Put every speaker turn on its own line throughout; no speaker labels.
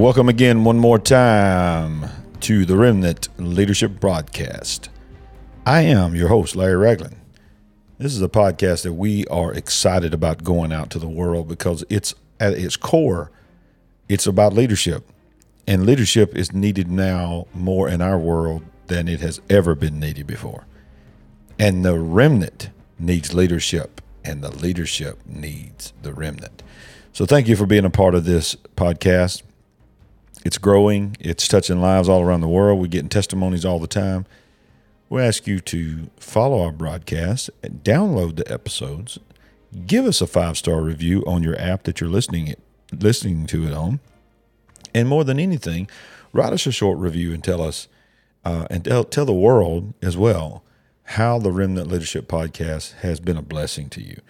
welcome again one more time to the Remnant Leadership Broadcast. I am your host, Larry Ragland. This is a podcast that we are excited about going out to the world because it's at its core, it's about leadership. And leadership is needed now more in our world than it has ever been needed before. And the remnant needs leadership, and the leadership needs the remnant. So, thank you for being a part of this podcast. It's growing, it's touching lives all around the world. We're getting testimonies all the time. We ask you to follow our broadcast, download the episodes, give us a five star review on your app that you're listening it, listening to it on, and more than anything, write us a short review and tell us uh, and tell, tell the world as well how the Remnant Leadership Podcast has been a blessing to you.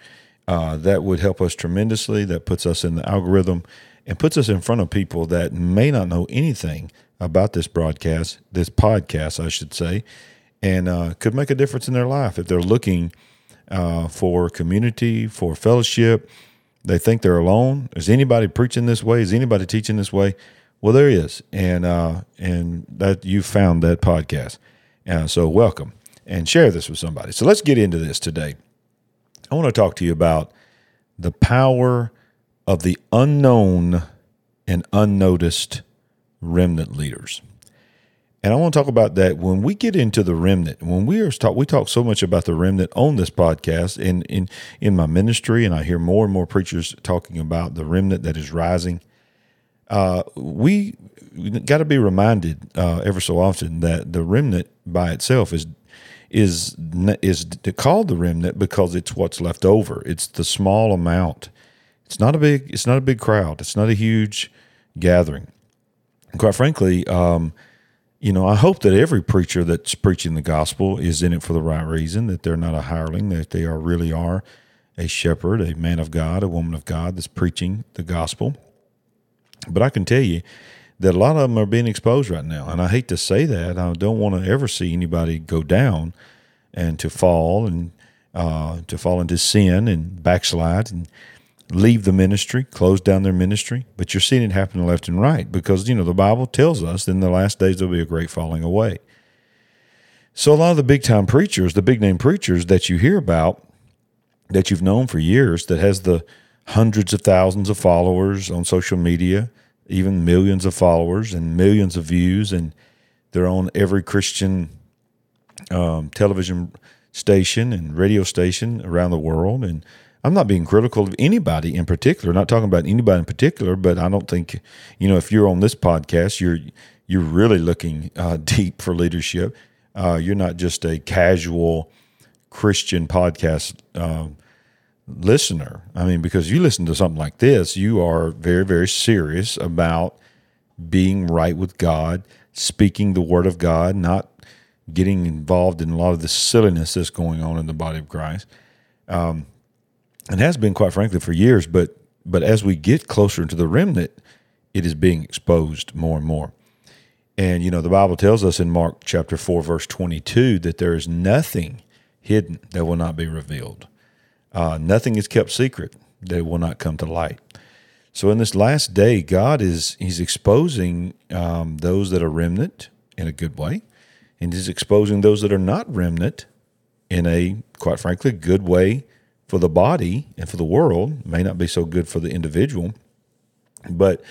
Uh, that would help us tremendously. That puts us in the algorithm and puts us in front of people that may not know anything about this broadcast, this podcast, I should say, and uh, could make a difference in their life if they're looking uh, for community, for fellowship. They think they're alone. Is anybody preaching this way? Is anybody teaching this way? Well, there is, and uh, and that you found that podcast. So welcome and share this with somebody. So let's get into this today. I want to talk to you about the power of the unknown and unnoticed remnant leaders. And I want to talk about that when we get into the remnant. When we are talk, we talk so much about the remnant on this podcast and in in my ministry, and I hear more and more preachers talking about the remnant that is rising. Uh, we got to be reminded uh, ever so often that the remnant by itself is is is called the remnant because it's what's left over. It's the small amount it's not a big. It's not a big crowd. It's not a huge gathering. And quite frankly, um, you know, I hope that every preacher that's preaching the gospel is in it for the right reason. That they're not a hireling. That they are really are a shepherd, a man of God, a woman of God that's preaching the gospel. But I can tell you that a lot of them are being exposed right now, and I hate to say that. I don't want to ever see anybody go down and to fall and uh, to fall into sin and backslide and leave the ministry, close down their ministry, but you're seeing it happen left and right because, you know, the Bible tells us in the last days there'll be a great falling away. So a lot of the big time preachers, the big name preachers that you hear about, that you've known for years, that has the hundreds of thousands of followers on social media, even millions of followers and millions of views, and they're on every Christian um, television station and radio station around the world, and I'm not being critical of anybody in particular. Not talking about anybody in particular, but I don't think you know if you're on this podcast, you're you're really looking uh, deep for leadership. Uh, you're not just a casual Christian podcast uh, listener. I mean, because you listen to something like this, you are very very serious about being right with God, speaking the word of God, not getting involved in a lot of the silliness that's going on in the body of Christ. Um, and has been quite frankly for years. But but as we get closer into the remnant, it is being exposed more and more. And you know the Bible tells us in Mark chapter four verse twenty two that there is nothing hidden that will not be revealed. Uh, nothing is kept secret that will not come to light. So in this last day, God is He's exposing um, those that are remnant in a good way, and He's exposing those that are not remnant in a quite frankly good way for the body and for the world may not be so good for the individual. But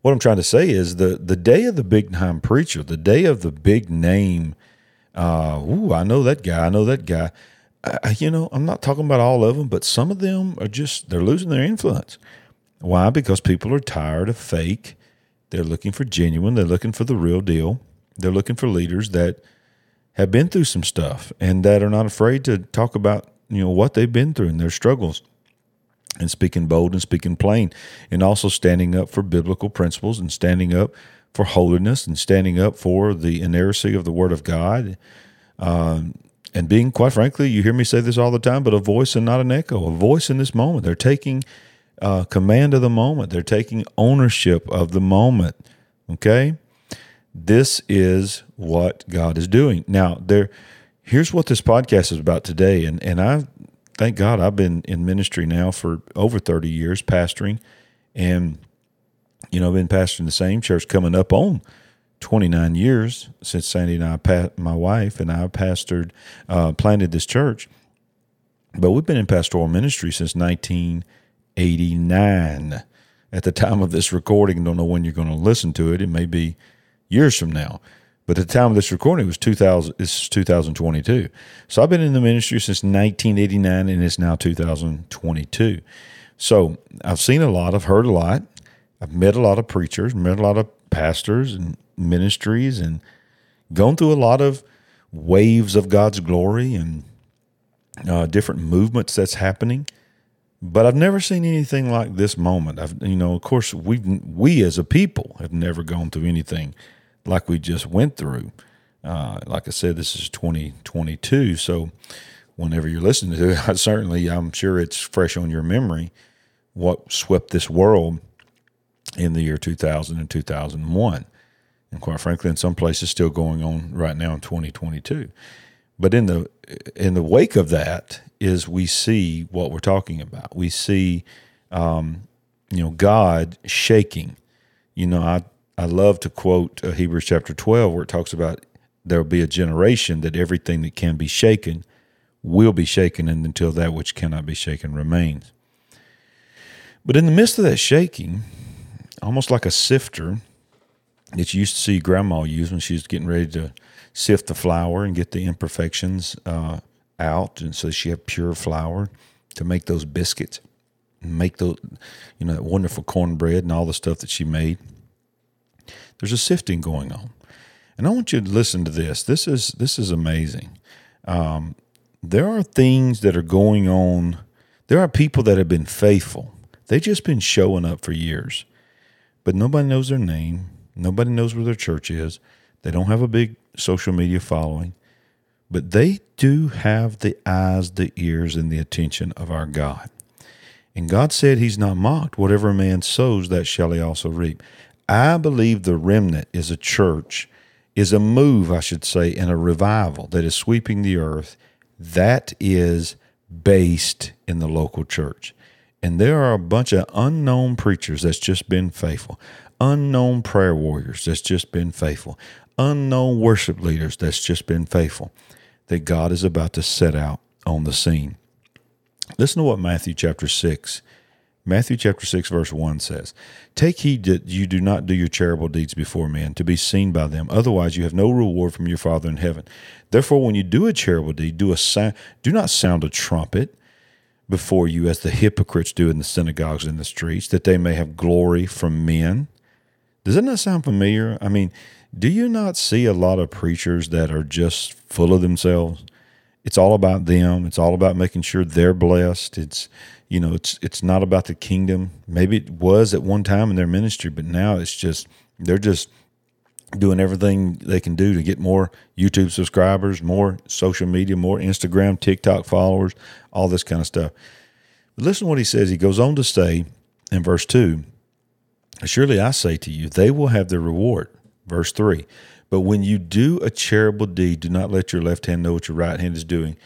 what I'm trying to say is the the day of the big time preacher, the day of the big name. Uh, ooh, I know that guy. I know that guy. I, you know, I'm not talking about all of them, but some of them are just they're losing their influence. Why? Because people are tired of fake. They're looking for genuine. They're looking for the real deal. They're looking for leaders that have been through some stuff and that are not afraid to talk about you know what they've been through and their struggles and speaking bold and speaking plain and also standing up for biblical principles and standing up for holiness and standing up for the inerrancy of the word of god. Um, and being quite frankly you hear me say this all the time but a voice and not an echo a voice in this moment. They're taking uh, command of the moment. They're taking ownership of the moment. Okay? This is what god is doing. Now there here's what this podcast is about today. And, and I thank God I've been in ministry now for over 30 years, pastoring. And You know, I've been pastoring the same church coming up on 29 years since Sandy and I, my wife and I, pastored, uh, planted this church. But we've been in pastoral ministry since 1989. At the time of this recording, don't know when you're going to listen to it. It may be years from now. But at the time of this recording, was 2000. This is 2022. So I've been in the ministry since 1989, and it's now 2022. So I've seen a lot. I've heard a lot. I've met a lot of preachers, met a lot of pastors and ministries, and gone through a lot of waves of God's glory and uh, different movements that's happening. But I've never seen anything like this moment. I've, you know, of course, we we as a people have never gone through anything like we just went through. Uh, like I said, this is 2022, so whenever you're listening to it, I certainly, I'm sure it's fresh on your memory what swept this world in the year 2000 and 2001. And quite frankly, in some places, still going on right now in 2022. But in the in the wake of that is we see what we're talking about. We see, um, you know, God shaking. You know, I I love to quote uh, Hebrews chapter 12 where it talks about there will be a generation that everything that can be shaken will be shaken, and until that which cannot be shaken remains. But in the midst of that shaking, almost like a sifter that you used to see grandma use when she was getting ready to sift the flour and get the imperfections uh, out, and so she had pure flour to make those biscuits, make those, you know, that wonderful cornbread and all the stuff that she made. There's a sifting going on, and I want you to listen to this. This is this is amazing. Um, there are things that are going on. There are people that have been faithful. They've just been showing up for years, but nobody knows their name. Nobody knows where their church is. They don't have a big social media following, but they do have the eyes, the ears, and the attention of our God. And God said He's not mocked. Whatever a man sows, that shall he also reap. I believe the remnant is a church, is a move, I should say, in a revival that is sweeping the earth that is based in the local church. And there are a bunch of unknown preachers that's just been faithful, unknown prayer warriors that's just been faithful, unknown worship leaders that's just been faithful that God is about to set out on the scene. Listen to what Matthew chapter 6 Matthew chapter 6 verse 1 says, "Take heed that you do not do your charitable deeds before men to be seen by them; otherwise you have no reward from your Father in heaven. Therefore when you do a charitable deed, do a do not sound a trumpet before you as the hypocrites do in the synagogues and the streets, that they may have glory from men." Does that not sound familiar? I mean, do you not see a lot of preachers that are just full of themselves? It's all about them. It's all about making sure they're blessed. It's you know, it's it's not about the kingdom. Maybe it was at one time in their ministry, but now it's just they're just doing everything they can do to get more YouTube subscribers, more social media, more Instagram, TikTok followers, all this kind of stuff. But listen to what he says. He goes on to say in verse 2 Surely I say to you, they will have their reward. Verse 3 But when you do a charitable deed, do not let your left hand know what your right hand is doing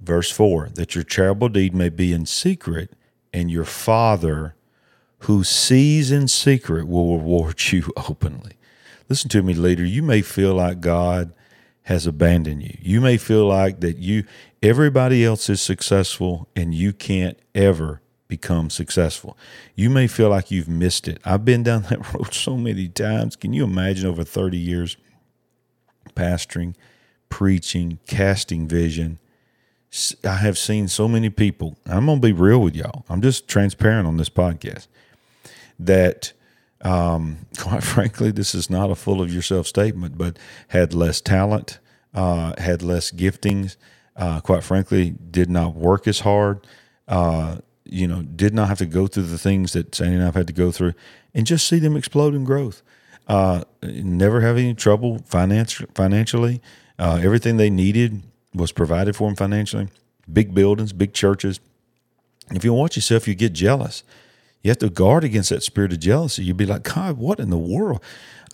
Verse 4 that your charitable deed may be in secret, and your Father who sees in secret will reward you openly. Listen to me, leader. You may feel like God has abandoned you. You may feel like that you everybody else is successful and you can't ever become successful. You may feel like you've missed it. I've been down that road so many times. Can you imagine over 30 years pastoring, preaching, casting vision, I have seen so many people. I'm going to be real with y'all. I'm just transparent on this podcast. That, um, quite frankly, this is not a full of yourself statement, but had less talent, uh, had less giftings. Uh, quite frankly, did not work as hard. Uh, you know, did not have to go through the things that Sandy and I've had to go through, and just see them explode in growth. Uh, never have any trouble financially. Financially, uh, everything they needed was provided for them financially. Big buildings, big churches. If you watch yourself, you get jealous. You have to guard against that spirit of jealousy. You'd be like, God, what in the world?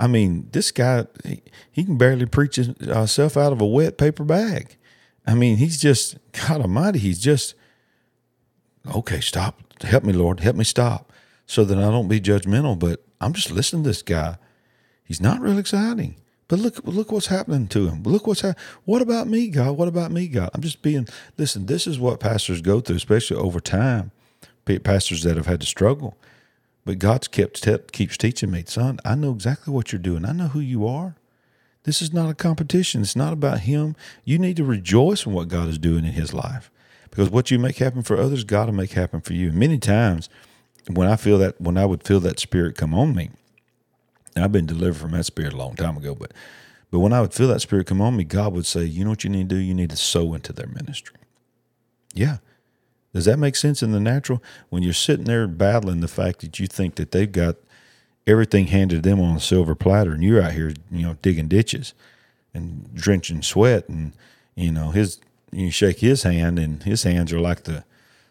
I mean, this guy, he, he can barely preach himself out of a wet paper bag. I mean, he's just, God Almighty, he's just, okay, stop. Help me, Lord. Help me stop so that I don't be judgmental, but I'm just listening to this guy. He's not real exciting. But look, look what's happening to him. Look what's happening. What about me, God? What about me, God? I'm just being. Listen, this is what pastors go through, especially over time. Pastors that have had to struggle, but God's kept te- keeps teaching me, son. I know exactly what you're doing. I know who you are. This is not a competition. It's not about him. You need to rejoice in what God is doing in His life, because what you make happen for others, God will make happen for you. And many times, when I feel that, when I would feel that spirit come on me, I've been delivered from that spirit a long time ago, but but when I would feel that spirit come on me, God would say, "You know what you need to do? You need to sow into their ministry." Yeah. Does that make sense in the natural? When you're sitting there battling the fact that you think that they've got everything handed to them on a silver platter, and you're out here, you know, digging ditches and drenching sweat, and you know his, you shake his hand, and his hands are like the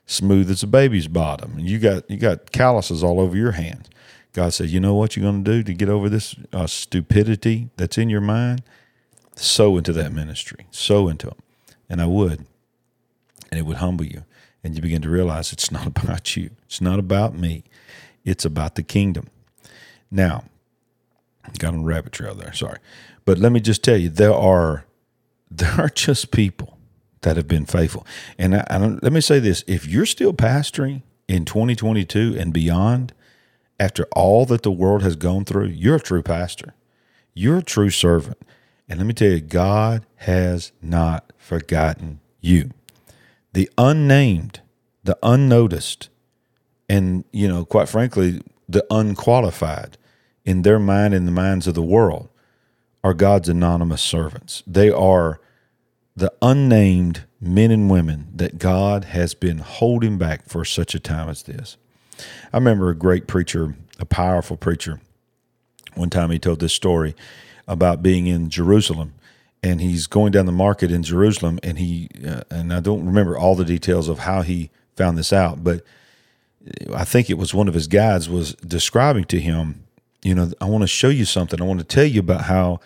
smooth as a baby's bottom, and you got you got calluses all over your hands. God said, You know what you're going to do to get over this uh, stupidity that's in your mind? Sow into that ministry, sow into them. And I would. And it would humble you. And you begin to realize it's not about you, it's not about me, it's about the kingdom. Now, got on a rabbit trail there, sorry. But let me just tell you, there are there are just people that have been faithful. And I, I let me say this: if you're still pastoring in 2022 and beyond, after all that the world has gone through, you're a true pastor. You're a true servant. And let me tell you, God has not forgotten you. The unnamed, the unnoticed, and, you know, quite frankly, the unqualified in their mind and the minds of the world are God's anonymous servants. They are the unnamed men and women that God has been holding back for such a time as this. I remember a great preacher, a powerful preacher. One time he told this story about being in Jerusalem and he's going down the market in Jerusalem and he uh, and I don't remember all the details of how he found this out but I think it was one of his guides was describing to him you know I want to show you something I want to tell you about how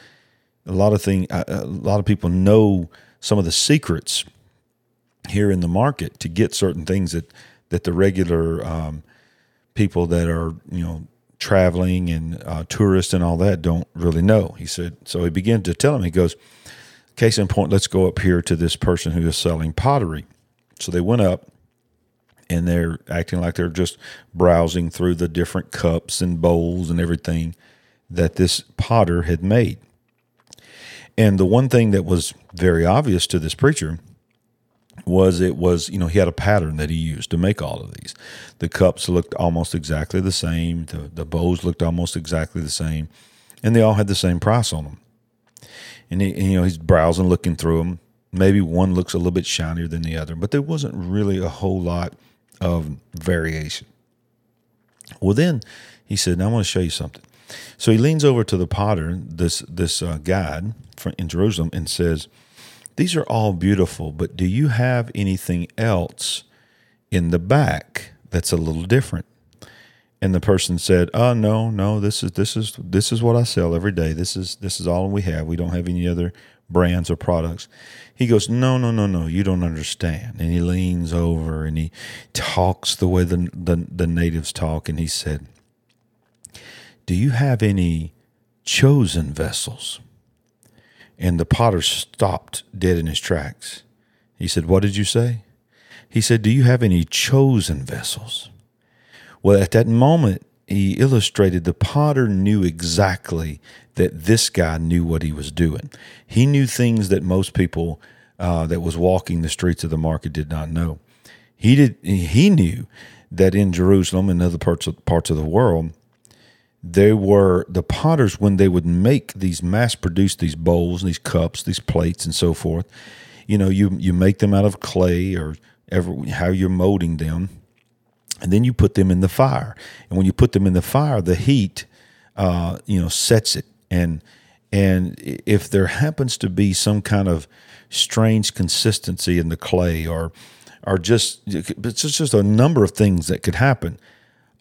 a lot of thing a lot of people know some of the secrets here in the market to get certain things that that the regular um, people that are you know traveling and uh, tourists and all that don't really know. He said so. He began to tell him. He goes, case in point, let's go up here to this person who is selling pottery. So they went up and they're acting like they're just browsing through the different cups and bowls and everything that this potter had made. And the one thing that was very obvious to this preacher was it was you know he had a pattern that he used to make all of these. The cups looked almost exactly the same. The, the bows looked almost exactly the same. And they all had the same price on them and, he, and you know he's browsing looking through them maybe one looks a little bit shinier than the other but there wasn't really a whole lot of variation. Well then he said i want to show you something. So he leans over to the potter this this uh, guide in jerusalem and says these are all beautiful, but do you have anything else in the back that's a little different? And the person said, "Oh no, no, this is this is this is what I sell every day. This is this is all we have. We don't have any other brands or products." He goes, "No, no, no, no, you don't understand." And he leans over and he talks the way the the, the natives talk and he said, "Do you have any chosen vessels?" And the potter stopped dead in his tracks. He said, What did you say? He said, Do you have any chosen vessels? Well, at that moment, he illustrated the potter knew exactly that this guy knew what he was doing. He knew things that most people uh, that was walking the streets of the market did not know. He did. He knew that in Jerusalem and other parts of parts of the world, they were the potters when they would make these mass produce these bowls and these cups these plates and so forth you know you you make them out of clay or ever how you're molding them and then you put them in the fire. And when you put them in the fire the heat uh, you know sets it. And and if there happens to be some kind of strange consistency in the clay or or just it's just a number of things that could happen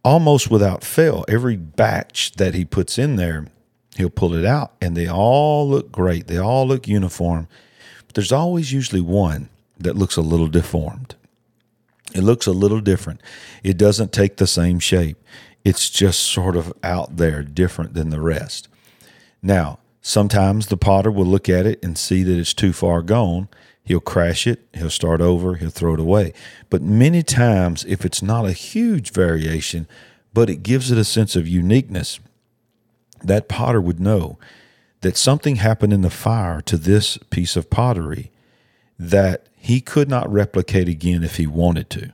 almost without fail, every batch that he puts in there, he'll pull it out and they all look great. They all look uniform. But there's always usually one that looks a little deformed. It looks a little different. It doesn't take the same shape. It's just sort of out there, different than the rest. Now, sometimes the potter will look at it and see that it's too far gone. He'll crash it, he'll start over, he'll throw it away. But many times, if it's not a huge variation, but it gives it a sense of uniqueness, that potter would know that something happened in the fire to this piece of pottery that he could not replicate again if he wanted to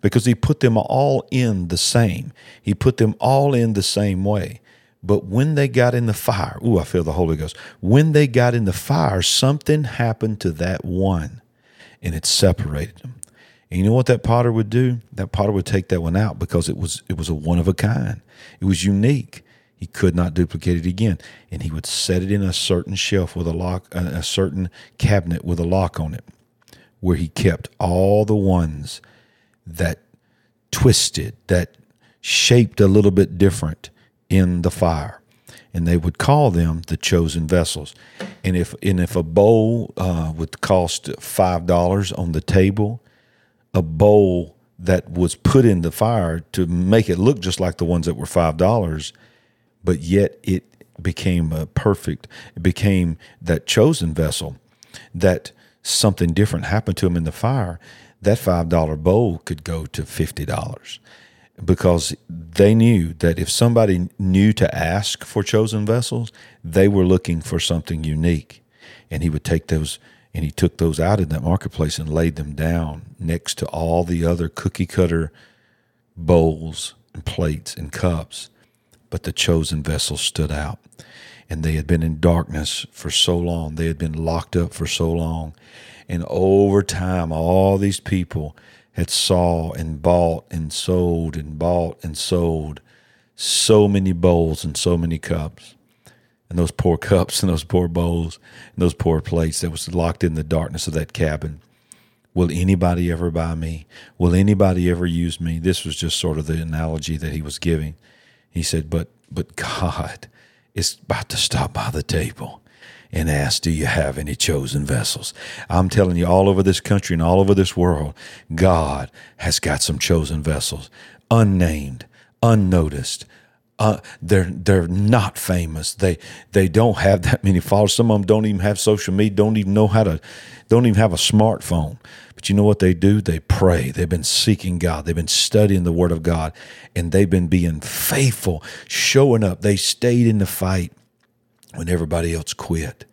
because he put them all in the same. He put them all in the same way. But when they got in the fire, ooh, I feel the Holy Ghost. When they got in the fire, something happened to that one and it separated them. And you know what that potter would do? That potter would take that one out because it was it was a one of a kind. It was unique. He could not duplicate it again. And he would set it in a certain shelf with a lock, a certain cabinet with a lock on it, where he kept all the ones that twisted, that shaped a little bit different in the fire. And they would call them the chosen vessels. And if and if a bowl uh, would cost five dollars on the table, a bowl that was put in the fire to make it look just like the ones that were five dollars but yet it became a perfect, it became that chosen vessel that something different happened to him in the fire. That $5 bowl could go to $50 because they knew that if somebody knew to ask for chosen vessels, they were looking for something unique. And he would take those and he took those out in that marketplace and laid them down next to all the other cookie cutter bowls and plates and cups but the chosen vessels stood out. And they had been in darkness for so long, they had been locked up for so long. And over time, all these people had saw and bought and sold and bought and sold so many bowls and so many cups. And those poor cups and those poor bowls and those poor plates that was locked in the darkness of that cabin. Will anybody ever buy me? Will anybody ever use me? This was just sort of the analogy that he was giving. He said, But but God is about to stop by the table and ask, Do you have any chosen vessels? I'm telling you, all over this country and all over this world, God has got some chosen vessels, unnamed, unnoticed. Uh, they're they're not famous. They they don't have that many followers. Some of them don't even have social media. Don't even know how to. Don't even have a smartphone. But you know what they do? They pray. They've been seeking God. They've been studying the Word of God, and they've been being faithful, showing up. They stayed in the fight when everybody else quit.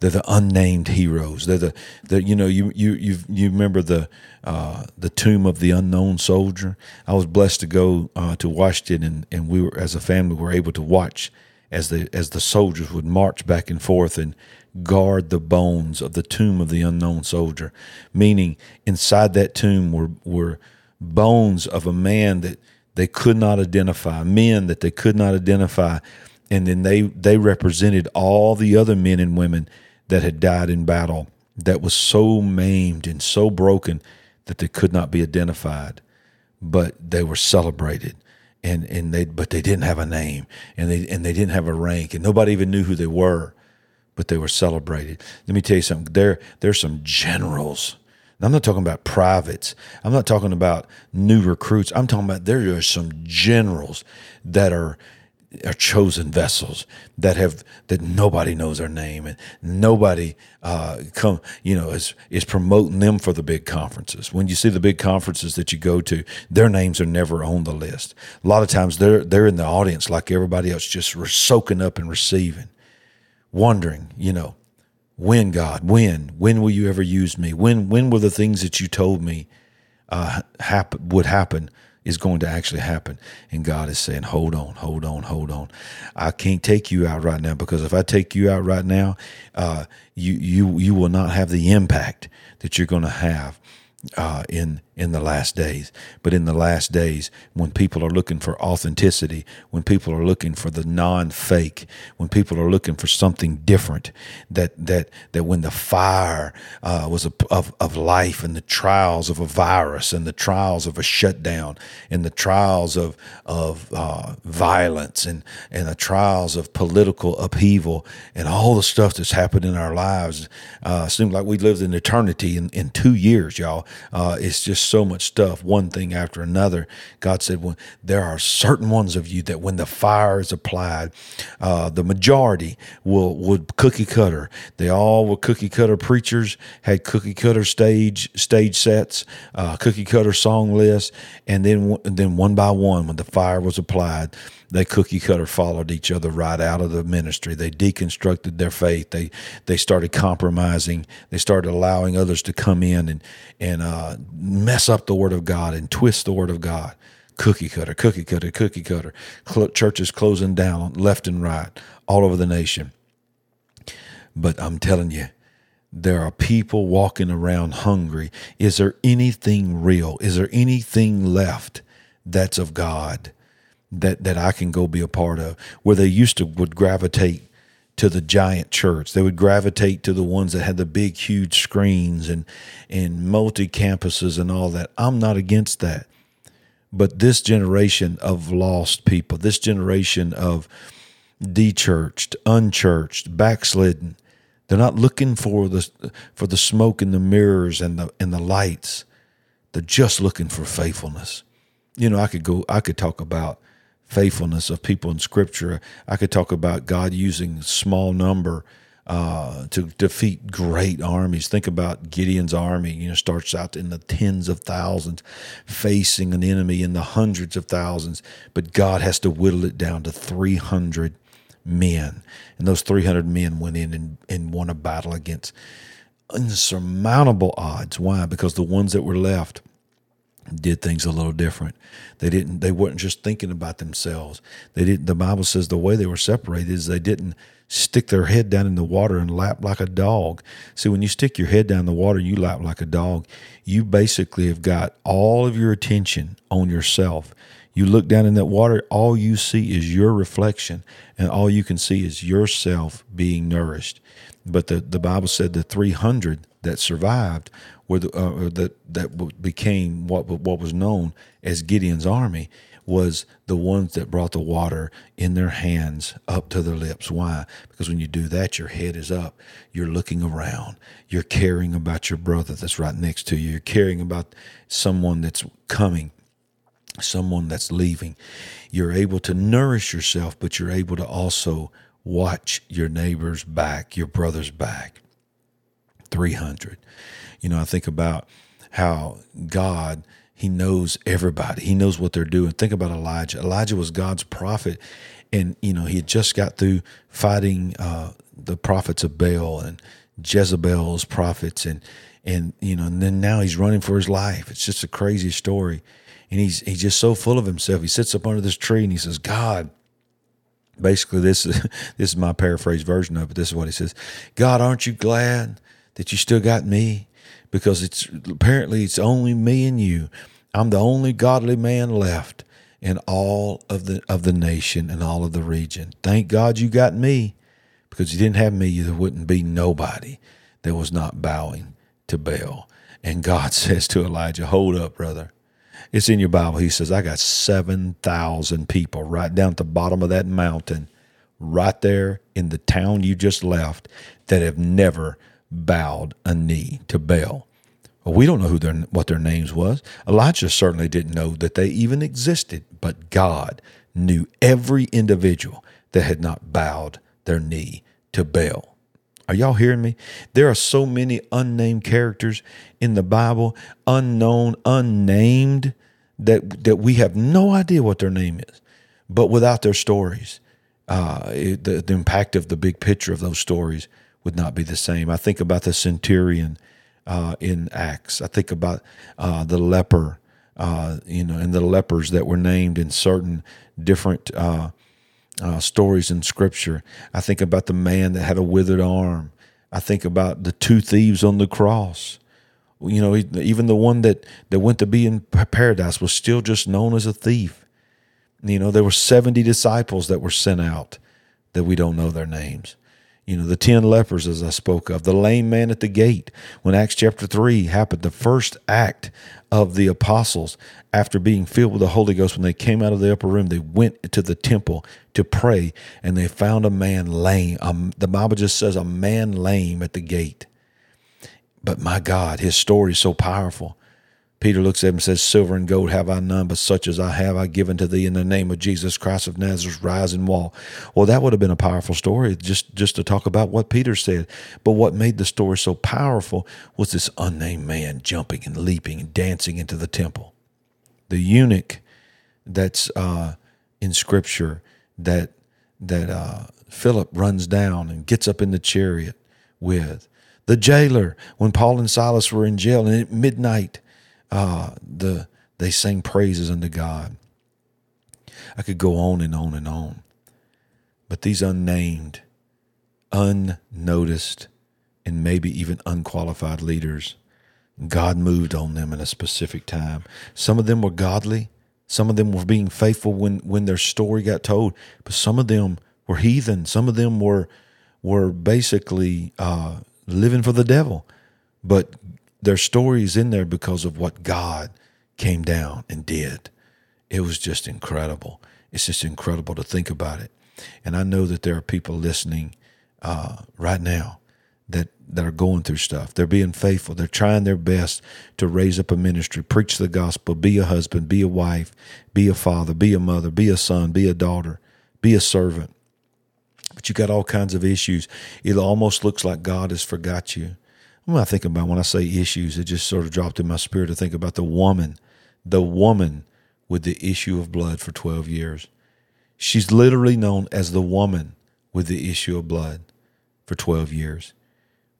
They're the unnamed heroes. They're the, the you know you you you you remember the uh, the tomb of the unknown soldier. I was blessed to go uh, to Washington, and, and we were as a family were able to watch as the as the soldiers would march back and forth and guard the bones of the tomb of the unknown soldier, meaning inside that tomb were, were bones of a man that they could not identify, men that they could not identify. And then they, they represented all the other men and women that had died in battle that was so maimed and so broken that they could not be identified, but they were celebrated. And, and they but they didn't have a name and they and they didn't have a rank and nobody even knew who they were but they were celebrated. Let me tell you something. There, there's some generals. I'm not talking about privates. I'm not talking about new recruits. I'm talking about there are some generals that are are chosen vessels that have that nobody knows their name and nobody uh, come you know is is promoting them for the big conferences. When you see the big conferences that you go to, their names are never on the list. A lot of times they're they're in the audience like everybody else, just soaking up and receiving wondering, you know, when God, when, when will you ever use me? When, when will the things that you told me uh, happen would happen is going to actually happen? And God is saying, hold on, hold on, hold on. I can't take you out right now because if I take you out right now, uh, you you you will not have the impact that you're going to have uh, in in the last days. But in the last days, when people are looking for authenticity, when people are looking for the non-fake, when people are looking for something different, that that that when the fire uh, was a, of of life and the trials of a virus and the trials of a shutdown and the trials of of uh, violence and and the trials of political upheaval and all the stuff that's happened in our lives, uh, seemed like we lived in eternity in, in two years, y'all. Uh, it's just so much stuff, one thing after another. God said, well, there are certain ones of you that when the fire is applied, uh, the majority will would cookie cutter. They all were cookie cutter preachers, had cookie cutter stage stage sets, uh, cookie cutter song lists, and then then one by one, when the fire was applied they cookie cutter followed each other right out of the ministry. They deconstructed their faith. They they started compromising. They started allowing others to come in and and uh, mess up the word of God and twist the word of God. Cookie cutter, cookie cutter, cookie cutter. Churches closing down left and right all over the nation. But I'm telling you, there are people walking around hungry. Is there anything real? Is there anything left that's of God? That that I can go be a part of. Where they used to would gravitate to the giant church. They would gravitate to the ones that had the big, huge screens and and multi campuses and all that. I'm not against that, but this generation of lost people, this generation of dechurched, unchurched, backslidden, they're not looking for the for the smoke and the mirrors and the and the lights. They're just looking for faithfulness. You know, I could go. I could talk about faithfulness of people in Scripture. I could talk about God using small number uh, to defeat great armies. Think about Gideon's army. You know, starts out in the tens of thousands, facing an enemy in the hundreds of thousands, but God has to whittle it down to three hundred men, and those three hundred men went in and, and won a battle against insurmountable odds. Why? Because the ones that were left did things a little different. They didn't they weren't just thinking about themselves. They didn't the Bible says the way they were separated is they didn't stick their head down in the water and lap like a dog. See, when you stick your head down in the water and you lap like a dog, you basically have got all of your attention on yourself. You look down in that water, all you see is your reflection, and all you can see is yourself being nourished. But the, the Bible said the 300 that survived were the, uh, that that became what what was known as Gideon's army was the ones that brought the water in their hands up to their lips. Why? Because when you do that, your head is up. You're looking around. You're caring about your brother that's right next to you. You're caring about someone that's coming, someone that's leaving. You're able to nourish yourself, but you're able to also watch your neighbor's back, your brother's back. 300. You know, I think about how God, He knows everybody. He knows what they're doing. Think about Elijah. Elijah was God's prophet, and you know he had just got through fighting uh, the prophets of Baal and Jezebel's prophets, and and you know, and then now he's running for his life. It's just a crazy story, and he's he's just so full of himself. He sits up under this tree and he says, "God." Basically, this is this is my paraphrase version of it. This is what he says: God, aren't you glad that you still got me? Because it's apparently it's only me and you. I'm the only godly man left in all of the of the nation and all of the region. Thank God you got me, because you didn't have me, there wouldn't be nobody that was not bowing to Baal. And God says to Elijah, "Hold up, brother." It's in your Bible. He says, "I got seven thousand people right down at the bottom of that mountain, right there in the town you just left, that have never bowed a knee to Baal. Well, we don't know who their what their names was. Elijah certainly didn't know that they even existed, but God knew every individual that had not bowed their knee to Baal. Are y'all hearing me? There are so many unnamed characters in the Bible, unknown, unnamed, that that we have no idea what their name is. But without their stories, uh, it, the, the impact of the big picture of those stories would not be the same. I think about the centurion uh, in Acts. I think about uh, the leper, uh, you know, and the lepers that were named in certain different uh, uh, stories in Scripture. I think about the man that had a withered arm. I think about the two thieves on the cross. You know, even the one that, that went to be in paradise was still just known as a thief. You know, there were 70 disciples that were sent out that we don't know their names. You know, the 10 lepers, as I spoke of, the lame man at the gate. When Acts chapter 3 happened, the first act of the apostles after being filled with the Holy Ghost, when they came out of the upper room, they went to the temple to pray and they found a man lame. Um, the Bible just says a man lame at the gate. But my God, his story is so powerful. Peter looks at him and says, Silver and gold have I none, but such as I have I given to thee in the name of Jesus Christ of Nazareth, rise and walk. Well, that would have been a powerful story just, just to talk about what Peter said. But what made the story so powerful was this unnamed man jumping and leaping and dancing into the temple. The eunuch that's uh, in Scripture that that uh, Philip runs down and gets up in the chariot with. The jailer, when Paul and Silas were in jail, and at midnight, uh, the they sang praises unto God. I could go on and on and on. But these unnamed, unnoticed, and maybe even unqualified leaders, God moved on them in a specific time. Some of them were godly, some of them were being faithful when, when their story got told, but some of them were heathen. Some of them were were basically uh, living for the devil. But their story is in there because of what God came down and did. It was just incredible. It's just incredible to think about it. And I know that there are people listening uh, right now that that are going through stuff. They're being faithful. They're trying their best to raise up a ministry, preach the gospel, be a husband, be a wife, be a father, be a mother, be a son, be a daughter, be a servant. But you got all kinds of issues. It almost looks like God has forgot you. When I think about when I say issues, it just sort of dropped in my spirit to think about the woman, the woman with the issue of blood for 12 years. She's literally known as the woman with the issue of blood for 12 years.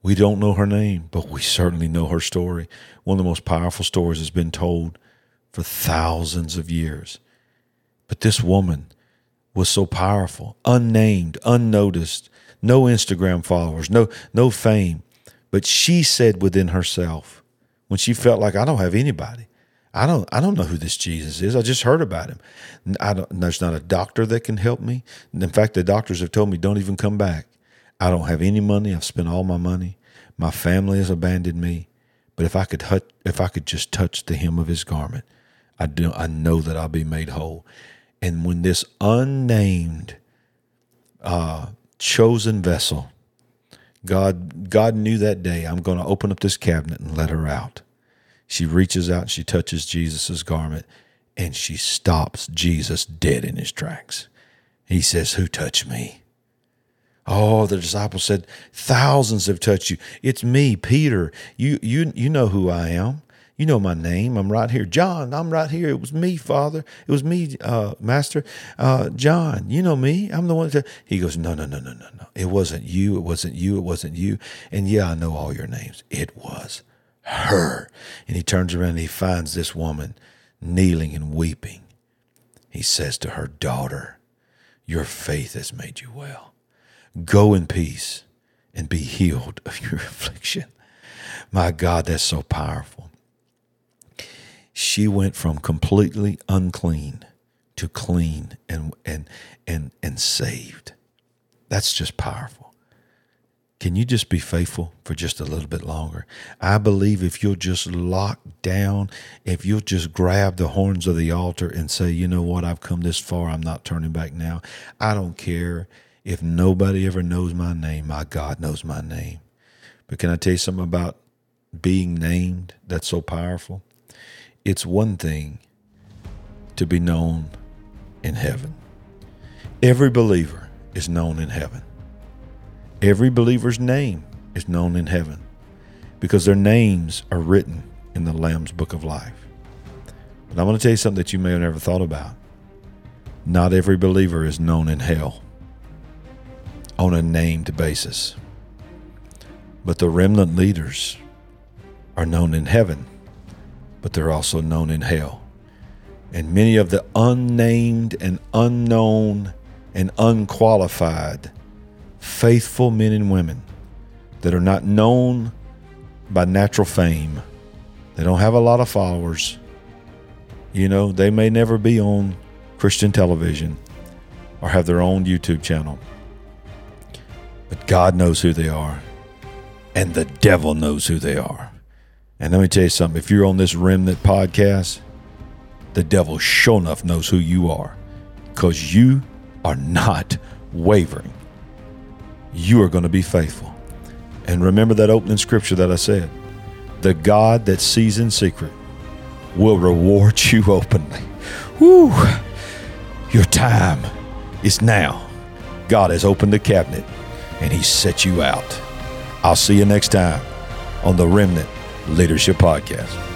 We don't know her name, but we certainly know her story. One of the most powerful stories has been told for thousands of years. But this woman was so powerful, unnamed, unnoticed, no Instagram followers, no no fame. But she said within herself, when she felt like I don't have anybody, I don't I don't know who this Jesus is. I just heard about him. I don't, there's not a doctor that can help me. In fact, the doctors have told me don't even come back. I don't have any money. I've spent all my money. My family has abandoned me. But if I could if I could just touch the hem of his garment, I do I know that I'll be made whole. And when this unnamed uh, chosen vessel, God God knew that day I'm going to open up this cabinet and let her out. She reaches out and she touches Jesus' garment and she stops Jesus dead in his tracks. He says, Who touched me? Oh, the disciples said, Thousands have touched you. It's me, Peter. You you you know who I am. You know my name. I'm right here. John, I'm right here. It was me, Father. It was me, uh, Master. Uh, John, you know me. I'm the one that he goes, No, no, no, no, no, no. It wasn't you. It wasn't you. It wasn't you. And yeah, I know all your names. It was her. And he turns around and he finds this woman kneeling and weeping. He says to her, Daughter, your faith has made you well. Go in peace and be healed of your affliction. My God, that's so powerful. She went from completely unclean to clean and and and and saved. That's just powerful. Can you just be faithful for just a little bit longer? I believe if you'll just lock down, if you'll just grab the horns of the altar and say, you know what, I've come this far, I'm not turning back now. I don't care if nobody ever knows my name, my God knows my name. But can I tell you something about being named that's so powerful? It's one thing to be known in heaven. Every believer is known in heaven. Every believer's name is known in heaven because their names are written in the Lamb's book of life. But I'm going to tell you something that you may have never thought about. Not every believer is known in hell on a named basis. But the remnant leaders are known in heaven, but they're also known in hell. And many of the unnamed and unknown and unqualified faithful men and women that are not known by natural fame, they don't have a lot of followers. You know, they may never be on Christian television or have their own YouTube channel. But God knows who they are, and the devil knows who they are. And let me tell you something if you're on this Remnant podcast, the devil sure enough knows who you are because you are not wavering. You are going to be faithful. And remember that opening scripture that I said the God that sees in secret will reward you openly. Woo! Your time is now. God has opened the cabinet and He set you out. I'll see you next time on the Remnant Leadership Podcast.